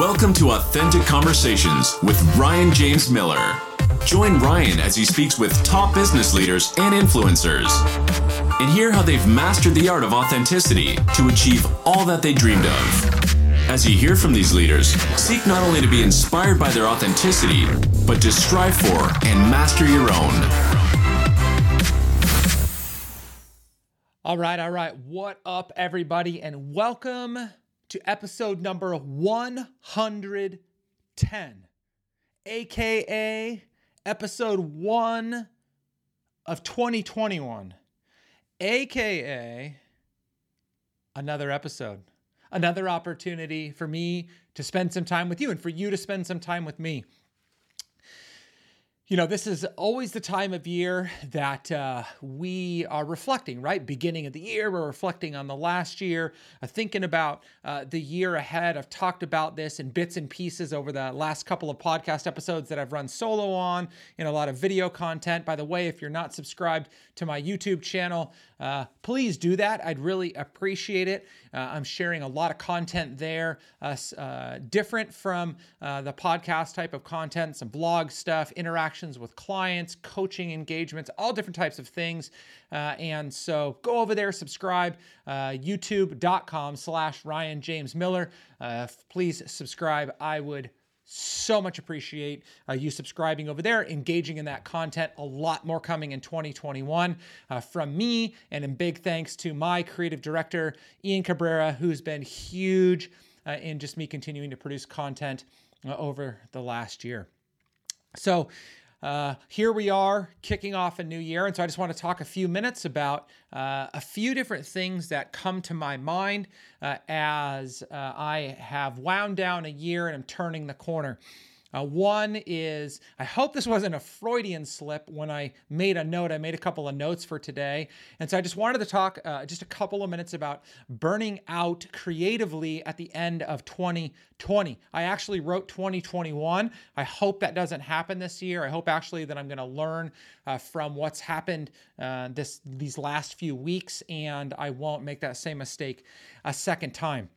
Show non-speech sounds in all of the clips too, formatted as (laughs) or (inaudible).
Welcome to Authentic Conversations with Ryan James Miller. Join Ryan as he speaks with top business leaders and influencers and hear how they've mastered the art of authenticity to achieve all that they dreamed of. As you hear from these leaders, seek not only to be inspired by their authenticity, but to strive for and master your own. All right, all right. What up, everybody, and welcome to episode number 110, aka episode one of 2021, aka another episode, another opportunity for me to spend some time with you and for you to spend some time with me. You know, this is always the time of year that uh, we are reflecting, right? Beginning of the year, we're reflecting on the last year, uh, thinking about uh, the year ahead. I've talked about this in bits and pieces over the last couple of podcast episodes that I've run solo on, in a lot of video content. By the way, if you're not subscribed to my YouTube channel, uh, please do that. I'd really appreciate it. Uh, I'm sharing a lot of content there, uh, uh different from uh, the podcast type of content, some blog stuff, interactions with clients, coaching engagements, all different types of things. Uh, and so go over there, subscribe, youtube.com slash Ryan James Miller. please subscribe. I would so much appreciate uh, you subscribing over there, engaging in that content. A lot more coming in 2021 uh, from me. And in big thanks to my creative director, Ian Cabrera, who's been huge uh, in just me continuing to produce content uh, over the last year. So, uh, here we are kicking off a new year. And so I just want to talk a few minutes about uh, a few different things that come to my mind uh, as uh, I have wound down a year and I'm turning the corner. Uh, one is, I hope this wasn't a Freudian slip when I made a note. I made a couple of notes for today. And so I just wanted to talk uh, just a couple of minutes about burning out creatively at the end of 2020. I actually wrote 2021. I hope that doesn't happen this year. I hope actually that I'm going to learn uh, from what's happened uh, this these last few weeks and I won't make that same mistake a second time.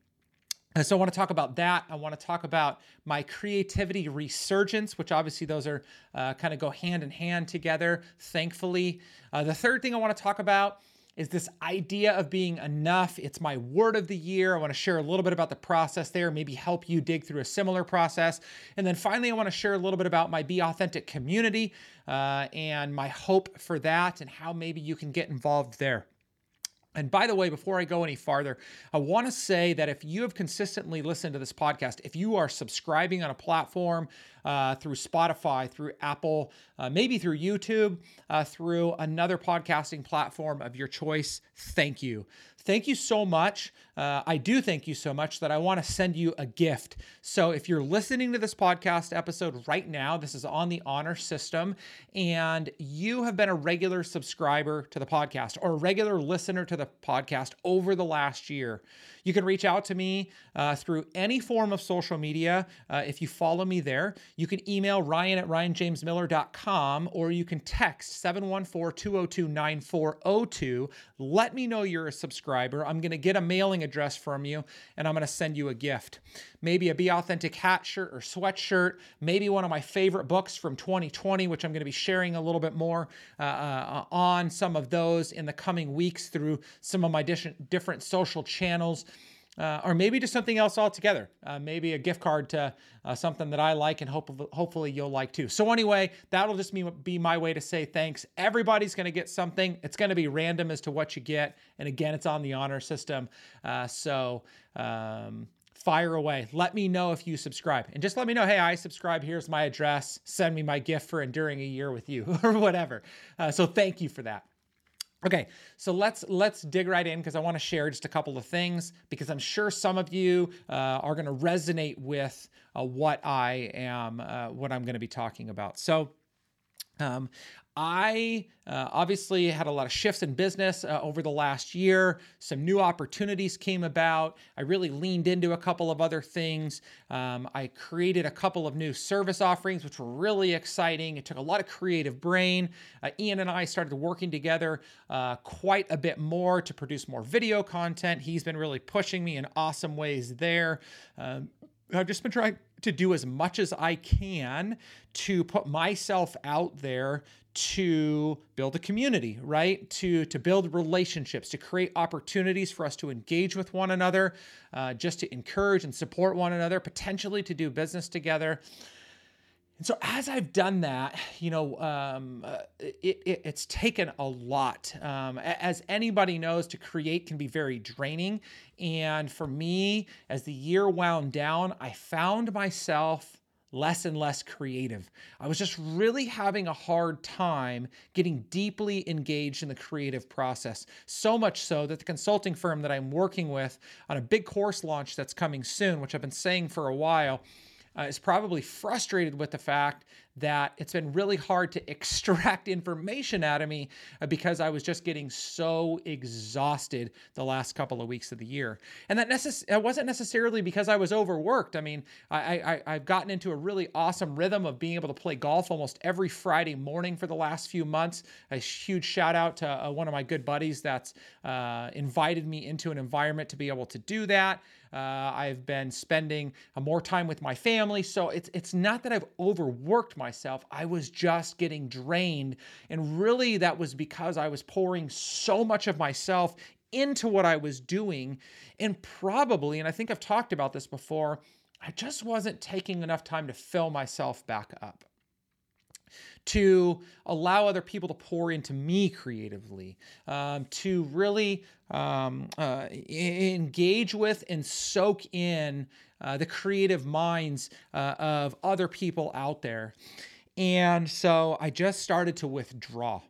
And so I want to talk about that. I want to talk about my creativity resurgence, which obviously those are uh, kind of go hand in hand together, thankfully. Uh, the third thing I want to talk about is this idea of being enough. It's my word of the year. I want to share a little bit about the process there, maybe help you dig through a similar process. And then finally, I want to share a little bit about my Be Authentic community uh, and my hope for that and how maybe you can get involved there. And by the way, before I go any farther, I want to say that if you have consistently listened to this podcast, if you are subscribing on a platform uh, through Spotify, through Apple, uh, maybe through YouTube, uh, through another podcasting platform of your choice, thank you. Thank you so much. Uh, I do thank you so much that I want to send you a gift. So, if you're listening to this podcast episode right now, this is on the honor system, and you have been a regular subscriber to the podcast or a regular listener to the podcast over the last year, you can reach out to me uh, through any form of social media. Uh, if you follow me there, you can email ryan at ryanjamesmiller.com or you can text 714 202 9402. Let me know you're a subscriber. I'm going to get a mailing address from you and I'm going to send you a gift. Maybe a Be Authentic hat shirt or sweatshirt, maybe one of my favorite books from 2020, which I'm going to be sharing a little bit more uh, uh, on some of those in the coming weeks through some of my different, different social channels uh, or maybe just something else altogether. Uh, maybe a gift card to uh, something that I like and hope, hopefully you'll like too. So, anyway, that'll just be, be my way to say thanks. Everybody's going to get something. It's going to be random as to what you get. And again, it's on the honor system. Uh, so, um, fire away. Let me know if you subscribe and just let me know, hey, I subscribe. Here's my address. Send me my gift for enduring a year with you (laughs) or whatever. Uh, so, thank you for that. Okay, so let's let's dig right in because I want to share just a couple of things because I'm sure some of you uh, are going to resonate with uh, what I am uh, what I'm going to be talking about. So um, I uh, obviously had a lot of shifts in business uh, over the last year. Some new opportunities came about. I really leaned into a couple of other things. Um, I created a couple of new service offerings, which were really exciting. It took a lot of creative brain. Uh, Ian and I started working together uh, quite a bit more to produce more video content. He's been really pushing me in awesome ways there. Um, I've just been trying to do as much as I can to put myself out there to build a community, right? To to build relationships, to create opportunities for us to engage with one another, uh, just to encourage and support one another, potentially to do business together. And so, as I've done that, you know, um, uh, it, it, it's taken a lot. Um, as anybody knows, to create can be very draining. And for me, as the year wound down, I found myself less and less creative. I was just really having a hard time getting deeply engaged in the creative process. So much so that the consulting firm that I'm working with on a big course launch that's coming soon, which I've been saying for a while, uh, is probably frustrated with the fact that it's been really hard to (laughs) extract information out of me uh, because I was just getting so exhausted the last couple of weeks of the year. And that necess- wasn't necessarily because I was overworked. I mean, I, I, have gotten into a really awesome rhythm of being able to play golf almost every Friday morning for the last few months. A huge shout out to uh, one of my good buddies that's uh, invited me into an environment to be able to do that. Uh, I've been spending uh, more time with my family. So it's, it's not that I've overworked myself. I was just getting drained. And really, that was because I was pouring so much of myself into what I was doing. And probably, and I think I've talked about this before, I just wasn't taking enough time to fill myself back up to allow other people to pour into me creatively, um, to really um, uh, engage with and soak in uh, the creative minds uh, of other people out there. And so I just started to withdraw.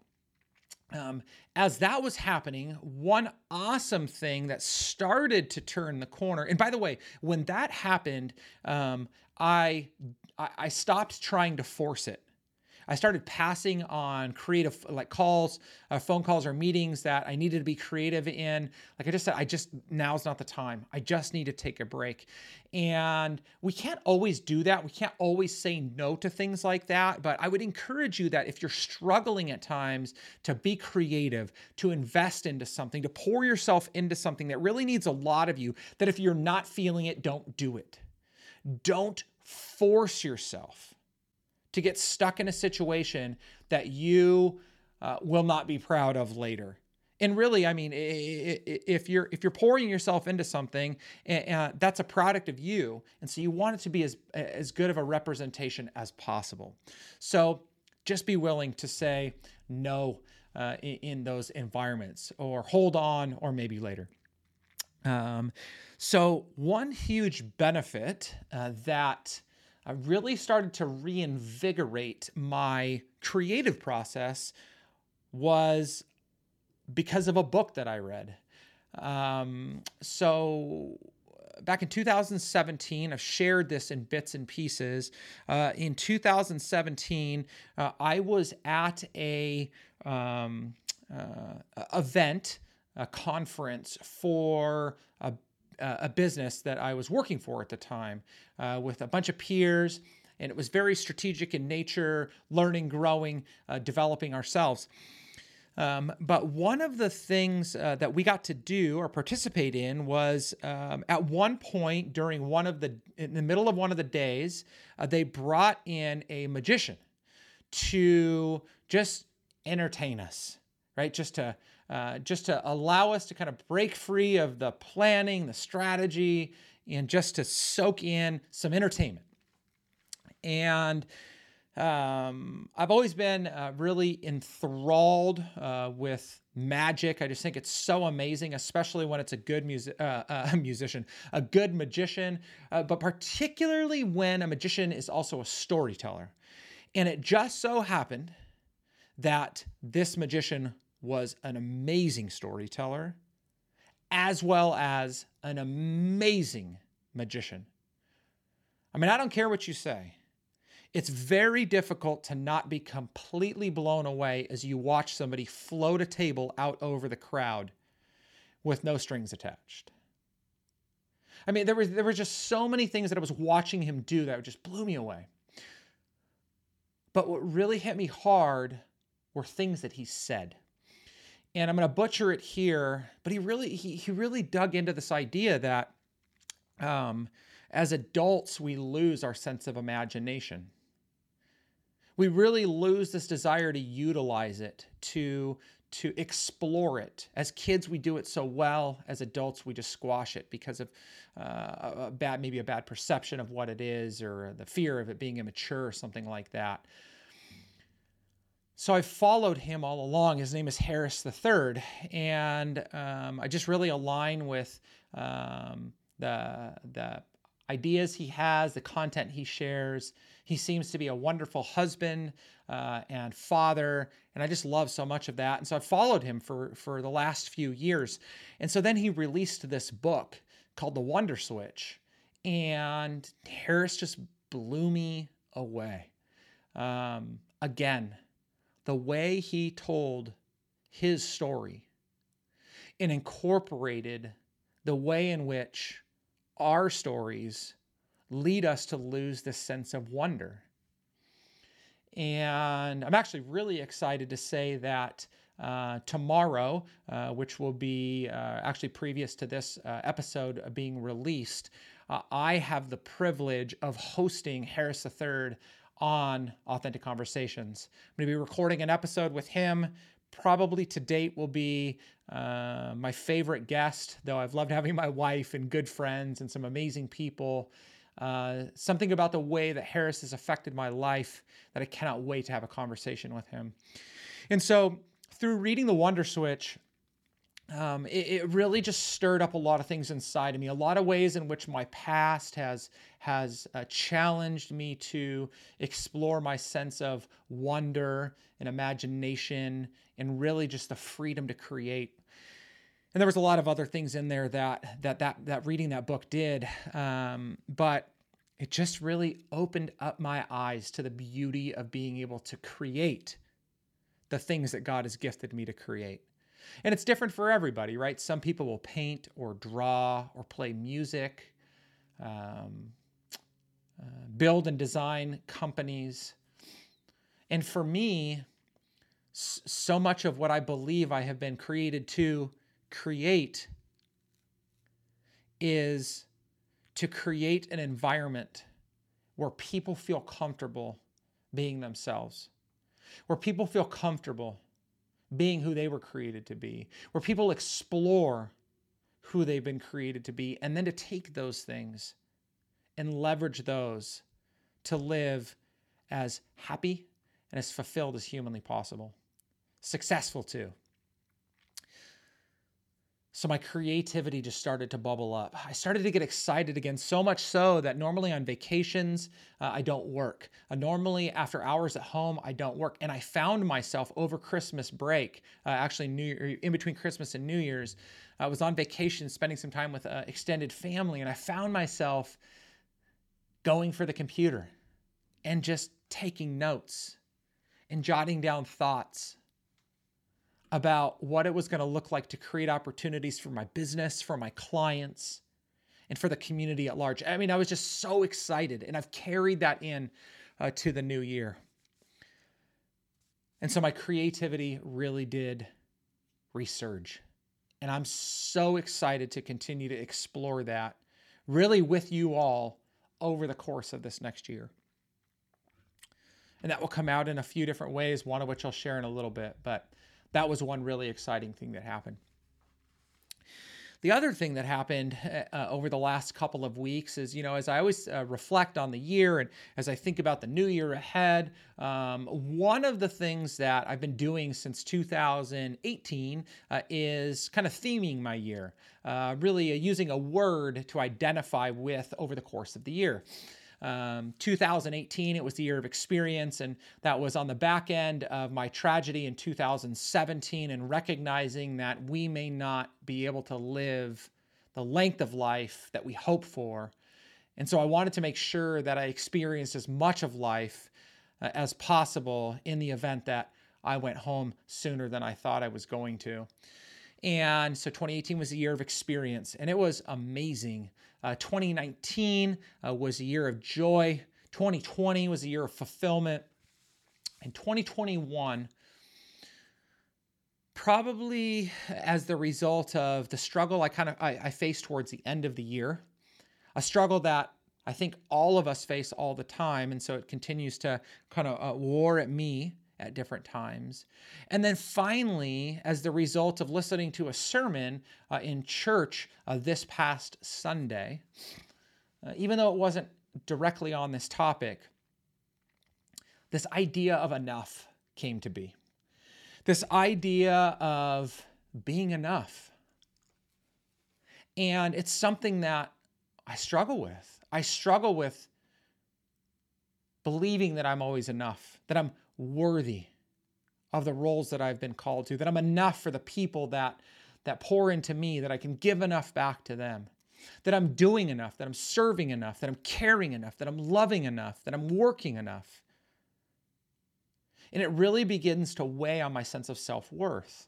Um, as that was happening, one awesome thing that started to turn the corner, and by the way, when that happened, um, I I stopped trying to force it. I started passing on creative like calls, uh, phone calls, or meetings that I needed to be creative in. Like I just said, I just now's not the time. I just need to take a break. And we can't always do that. We can't always say no to things like that. But I would encourage you that if you're struggling at times to be creative, to invest into something, to pour yourself into something that really needs a lot of you, that if you're not feeling it, don't do it. Don't force yourself to get stuck in a situation that you uh, will not be proud of later. And really, I mean, if you're if you're pouring yourself into something, uh, that's a product of you, and so you want it to be as as good of a representation as possible. So just be willing to say no uh, in, those environments, or hold on, or maybe later. Um, so one huge benefit uh, that I really started to reinvigorate my creative process was because of a book that I read. Um, so back in 2017, I've shared this in bits and pieces. Uh, in 2017, uh, I was at a um, uh, event, a conference for a uh, a business that I was working for at the time uh, with a bunch of peers. And it was very strategic in nature, learning, growing, uh, developing ourselves. Um, but one of the things uh, that we got to do or participate in was um, at one point during one of the, in the middle of one of the days, uh, they brought in a magician to just entertain us, right? Just to uh, just to allow us to kind of break free of the planning, the strategy, and just to soak in some entertainment. And um, I've always been uh, really enthralled uh, with magic. I just think it's so amazing, especially when it's a good music uh, uh (laughs) musician, a good magician, uh, but particularly when a magician is also a storyteller. And it just so happened that this magician was an amazing storyteller as well as an amazing magician. I mean, I don't care what you say. It's very difficult to not be completely blown away as you watch somebody float a table out over the crowd with no strings attached. I mean, there was there were just so many things that I was watching him do that just blew me away. But what really hit me hard were things that he said and I'm going to butcher it here, but he really he he really dug into this idea that um, as adults, we lose our sense of imagination. We really lose this desire to utilize it, to, to explore it. As kids, we do it so well. As adults, we just squash it because of uh, a bad, maybe a bad perception of what it is, or the fear of it being immature, or something like that. So I followed him all along. His name is Harris III, and um, I just really align with um, the the ideas he has, the content he shares. He seems to be a wonderful husband uh, and father, and I just love so much of that. And so I followed him for for the last few years. And so then he released this book called The Wonder Switch, and Harris just blew me away. Um, again, the way he told his story and incorporated the way in which our stories lead us to lose this sense of wonder. And I'm actually really excited to say that uh, tomorrow, uh, which will be uh, actually previous to this uh, episode being released, uh, I have the privilege of hosting Harris III on Authentic Conversations. I'm going to be recording an episode with him. Probably to date will be uh, my favorite guest, though I've loved having (laughs) my wife and good friends and some amazing people. Uh, something about the way that Harris has affected my life that I cannot wait to have a conversation with him. And so, through reading The Wonder Switch, um, it, it, really just stirred up a lot of things inside of me. A lot of ways in which my past has has uh, challenged me to explore my sense of wonder and imagination, and really just the freedom to create. And there was a lot of other things in there that that that that reading that book did, um, but it just really opened up my eyes to the beauty of being able to create the things that God has gifted me to create. And it's different for everybody, right? Some people will paint or draw or play music, um, uh, build and design companies. And for me, so much of what I believe I have been created to create is to create an environment where people feel comfortable being themselves, where people feel comfortable being who they were created to be, where people explore who they've been created to be, and then to take those things and leverage those to live as happy and as fulfilled as humanly possible. Successful too. So my creativity just started to bubble up. I started to get excited again, so much so that normally on vacations, uh, I don't work. Uh, normally after hours at home, I don't work. And I found myself over Christmas break, uh, actually New in between Christmas and New Year's, I was on vacation, spending some time with uh, extended family, and I found myself going for the computer and just taking notes and jotting down thoughts about what it was going to look like to create opportunities for my business, for my clients, and for the community at large. I mean, I was just so excited, and I've carried that in uh, to the new year. And so my creativity really did resurge. And I'm so excited to continue to explore that really with you all over the course of this next year. And that will come out in a few different ways, one of which I'll share in a little bit. But that was one really exciting thing that happened. The other thing that happened uh, uh, over the last couple of weeks is, you know, as I always uh, reflect on the year and as I think about the new year ahead, um, one of the things that I've been doing since 2018 uh, is kind of theming my year, uh, really uh, using a word to identify with over the course of the year. Um, 2018, it was the year of experience, and that was on the back end of my tragedy in 2017, and recognizing that we may not be able to live the length of life that we hope for. And so I wanted to make sure that I experienced as much of life uh, as possible in the event that I went home sooner than I thought I was going to. And so 2018 was a year of experience, and it was amazing. Uh, 2019 uh, was a year of joy. 2020 was a year of fulfillment. And 2021, probably as the result of the struggle I kind of I, I faced towards the end of the year, a struggle that I think all of us face all the time. And so it continues to kind of uh, war at me at different times. And then finally, as the result of listening to a sermon uh, in church uh, this past Sunday, uh, even though it wasn't directly on this topic, this idea of enough came to be. This idea of being enough. And it's something that I struggle with. I struggle with believing that I'm always enough, that I'm worthy of the roles that I've been called to, that I'm enough for the people that, that pour into me, that I can give enough back to them, that I'm doing enough, that I'm serving enough, that I'm caring enough, that I'm loving enough, that I'm working enough. And it really begins to weigh on my sense of self worth.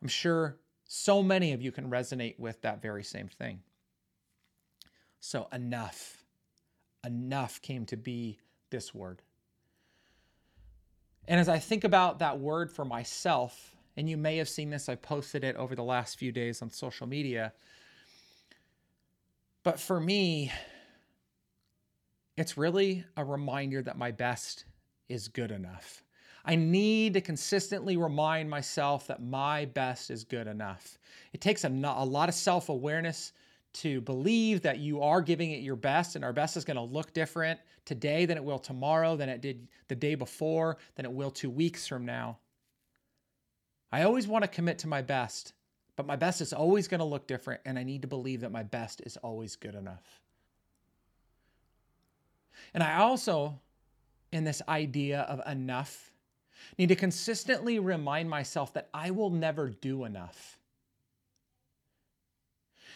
I'm sure so many of you can resonate with that very same thing. So, enough, enough came to be this word. And as I think about that word for myself, and you may have seen this, I posted it over the last few days on social media. But for me, it's really a reminder that my best is good enough. I need to consistently remind myself that my best is good enough. It takes a, a lot of self awareness to believe that you are giving it your best and our best is going to look different today than it will tomorrow, than it did the day before, than it will two weeks from now. I always want to commit to my best, but my best is always going to look different, and I need to believe that my best is always good enough. And I also, in this idea of enough, need to consistently remind myself that I will never do enough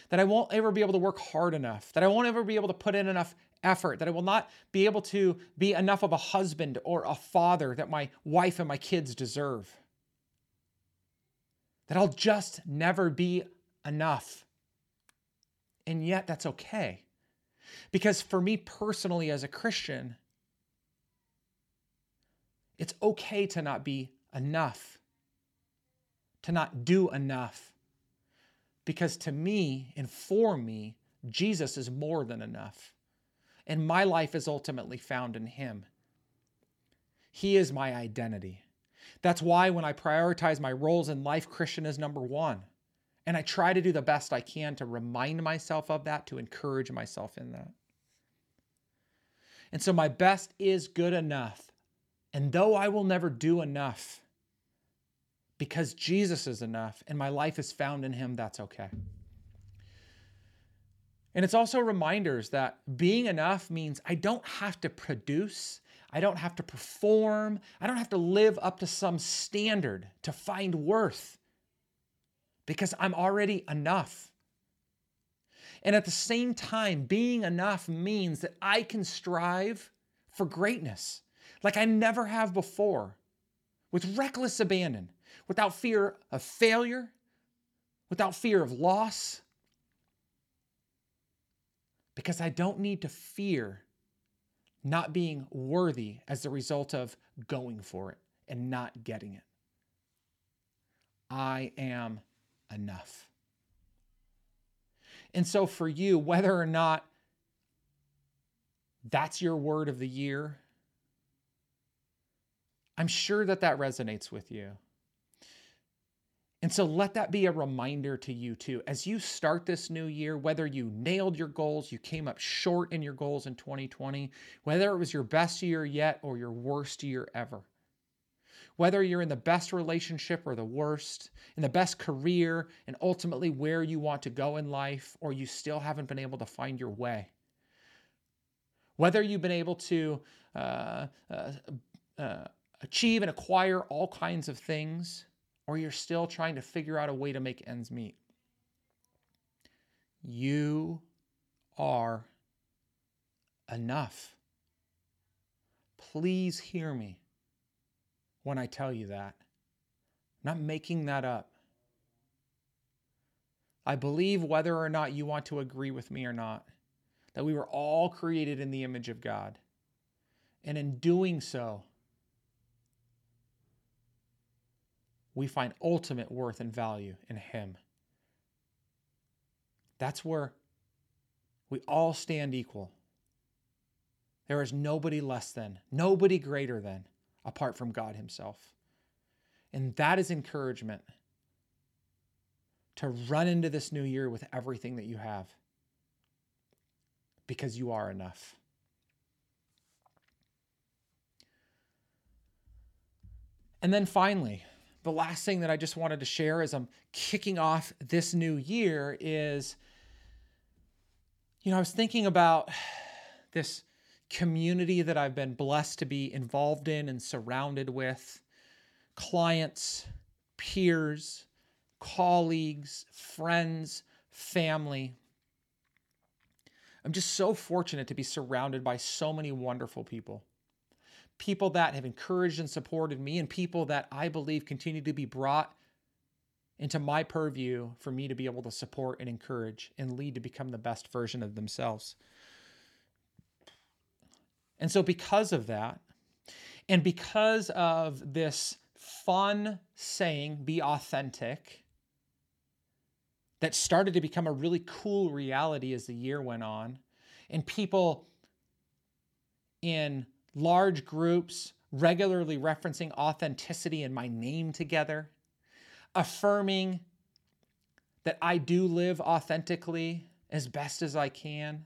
that I won't ever be able to work hard enough, that I won't ever be able to put in enough effort, that I will not be able to be enough of a husband or a father that my wife and my kids deserve. That I'll just never be enough. And yet, that's okay. Because for me personally, as a Christian, it's okay to not be enough, to not do enough. Because to me and for me, Jesus is more than enough. And my life is ultimately found in Him. He is my identity. That's why when I prioritize my roles in life, Christian is number one. And I try to do the best I can to remind myself of that, to encourage myself in that. And so my best is good enough. And though I will never do enough, because Jesus is enough and my life is found in him, that's okay. And it's also reminders that being enough means I don't have to produce, I don't have to perform, I don't have to live up to some standard to find worth because I'm already enough. And at the same time, being enough means that I can strive for greatness like I never have before with reckless abandon without fear of failure, without fear of loss, because I don't need to fear not being worthy as a result of going for it and not getting it. I am enough. And so, for you, whether or not that's your word of the year, I'm sure that that resonates with you. And so let that be a reminder to you too. As you start this new year, whether you nailed your goals, you came up short in your goals in 2020, whether it was your best year yet or your worst year ever, whether you're in the best relationship or the worst, in the best career, and ultimately where you want to go in life, or you still haven't been able to find your way, whether you've been able to uh, uh, uh, achieve and acquire all kinds of things or you're still trying to figure out a way to make ends meet. You are enough. Please hear me when I tell you that. I'm not making that up. I believe whether or not you want to agree with me or not, that we were all created in the image of God. And in doing so, we find ultimate worth and value in Him. That's where We all stand equal. There is nobody less than, nobody greater than, apart from God Himself. And that is encouragement to run into this new year with everything that you have because you are enough. And then finally, the last thing that I just wanted to share as I'm kicking off this new year is you know, I was thinking about this community that I've been blessed to be involved in and surrounded with clients, peers, colleagues, friends, family. I'm just so fortunate to be surrounded by so many wonderful people. People that have encouraged and supported me, and people that I believe continue to be brought into my purview for me to be able to support and encourage and lead to become the best version of themselves. And so, because of that, and because of this fun saying, be authentic, that started to become a really cool reality as the year went on, and people in large groups regularly referencing authenticity and my name together, affirming that I do live authentically as best as I can.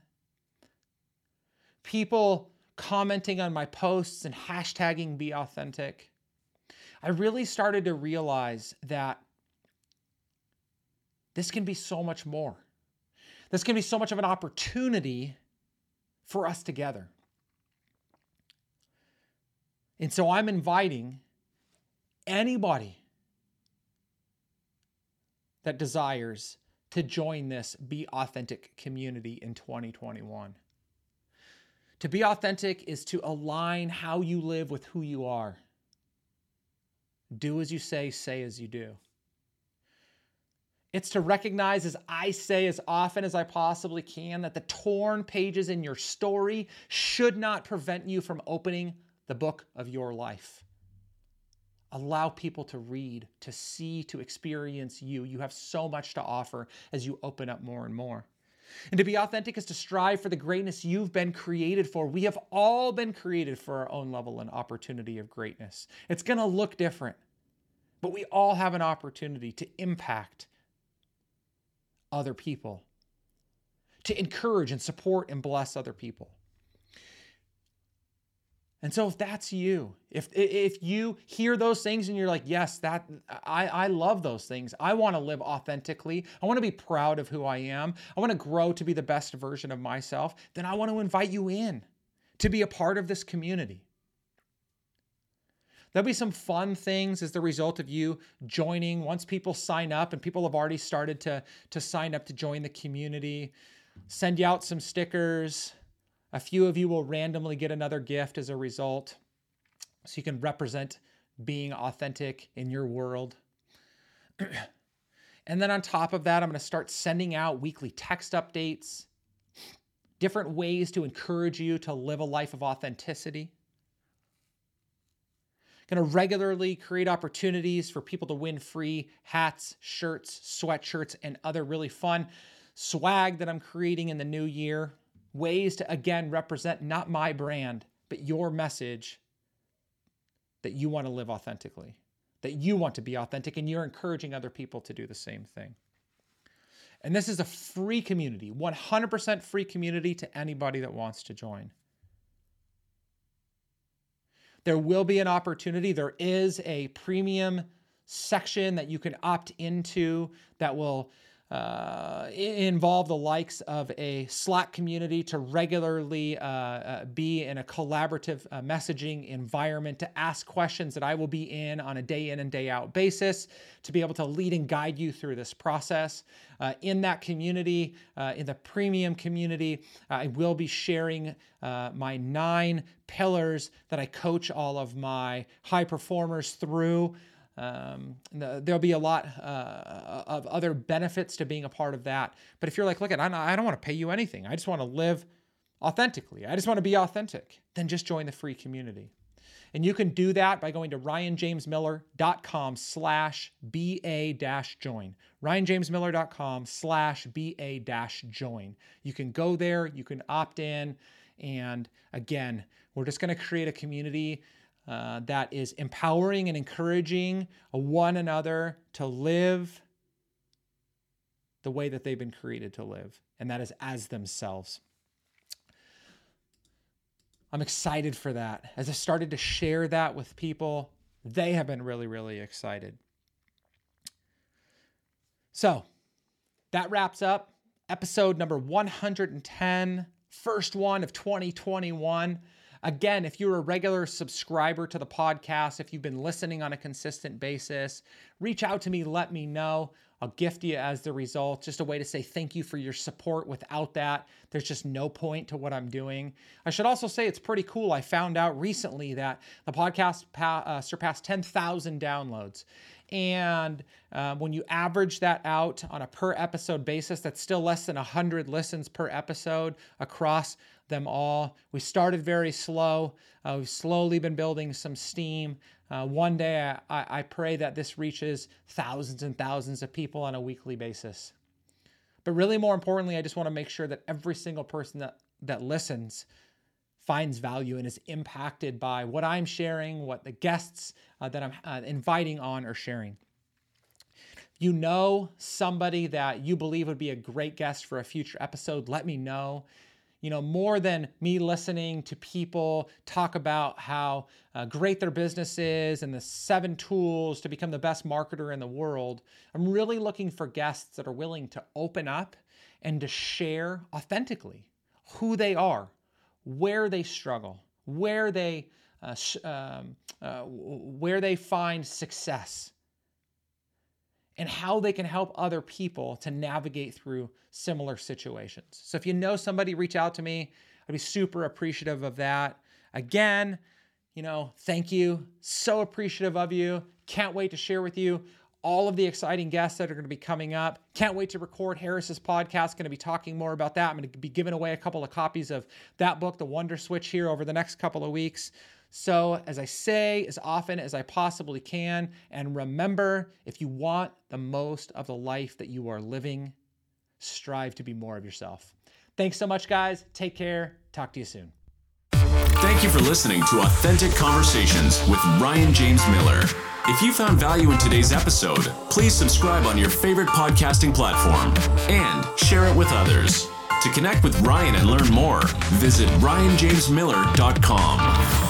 People commenting on my posts and hashtagging be authentic. I really started to realize that this can be so much more. This can be so much of an opportunity for us together. And so I'm inviting anybody that desires to join this Be Authentic community in 2021. To be authentic is to align how you live with who you are. Do as you say, say as you do. It's to recognize, as I say as often as I possibly can, that the torn pages in your story should not prevent you from opening the book of your life. Allow people to read, to see, to experience you. You have so much to offer as you open up more and more. And to be authentic is to strive for the greatness you've been created for. We have all been created for our own level and opportunity of greatness. It's going to look different, but we all have an opportunity to impact other people, to encourage and support and bless other people. And so if that's you, if if you hear those things and you're like, yes, that I, I love those things. I want to live authentically. I want to be proud of who I am. I want to grow to be the best version of myself. Then I want to invite you in to be a part of this community. There'll be some fun things as the result of you joining. Once people sign up, and people have already started to, to sign up to join the community, send you out some stickers a few of you will randomly get another gift as a result. So you can represent being authentic in your world. (clears throat) and then on top of that, I'm going to start sending out weekly text updates, different ways to encourage you to live a life of authenticity. Going to regularly create opportunities for people to win free hats, shirts, sweatshirts, and other really fun swag that I'm creating in the new year ways to again represent not my brand, but your message that you want to live authentically, that you want to be authentic, and you're encouraging other people to do the same thing. And this is a free community, 100% free community to anybody that wants to join. There will be an opportunity. There is a premium section that you can opt into that will uh, involve the likes of a Slack community to regularly uh, uh, be in a collaborative uh, messaging environment to ask questions that I will be in on a day in and day out basis to be able to lead and guide you through this process. Uh, in that community, uh, in the premium community, I will be sharing my nine pillars that I coach all of my high performers through. Um, there'll be a lot uh, of other benefits to being a part of that. But if you're like, look, at, I don't want to pay you anything. I just want to live authentically. I just want to be authentic. Then just join the free community. And you can do that by going to ryanjamesmiller.com slash BA dash join. ryanjamesmiller.com slash BA dash join. You can go there, you can opt in. And again, we're just going to create a community uh, that is empowering and encouraging one another to live the way that they've been created to live, and that is as themselves. I'm excited for that. As I started to share that with people, they have been really, really excited. So that wraps up episode number 110, first one of 2021. Again, if you're a regular subscriber to the podcast, if you've been listening on a consistent basis, reach out to me, let me know. I'll gift you as the result, just a way to say thank you for your support. Without that, there's just no point to what I'm doing. I should also say it's pretty cool. I found out recently that the podcast pa- uh, surpassed 10,000 downloads. And um, when you average that out on a per episode basis, that's still less than 100 listens per episode across them all. We started very slow. Uh, we've slowly been building some steam. Uh, one day, I, I pray that this reaches thousands and thousands of people on a weekly basis. But really, more importantly, I just want to make sure that every single person that, that listens finds value and is impacted by what I'm sharing, what the guests uh, that I'm uh, inviting on are sharing. You know somebody that you believe would be a great guest for a future episode, let me know you know, more than me listening to people talk about how uh, great their business is and the seven tools to become the best marketer in the world, I'm really looking for guests that are willing to open up and to share authentically who they are, where they struggle, where they uh, um, uh, where they find success and how they can help other people to navigate through similar situations. So if you know somebody, reach out to me. I'd be super appreciative of that. Again, you know, thank you. So appreciative of you. Can't wait to share with you all of the exciting guests that are going to be coming up. Can't wait to record Harris's podcast. Going to be talking more about that. I'm going to be giving away a couple of copies of that book, The Wonder Switch, here over the next couple of weeks. So, as I say as often as I possibly can, and remember if you want the most of the life that you are living, strive to be more of yourself. Thanks so much, guys. Take care. Talk to you soon. Thank you for listening to Authentic Conversations with Ryan James Miller. If you found value in today's episode, please subscribe on your favorite podcasting platform and share it with others. To connect with Ryan and learn more, visit ryanjamesmiller.com.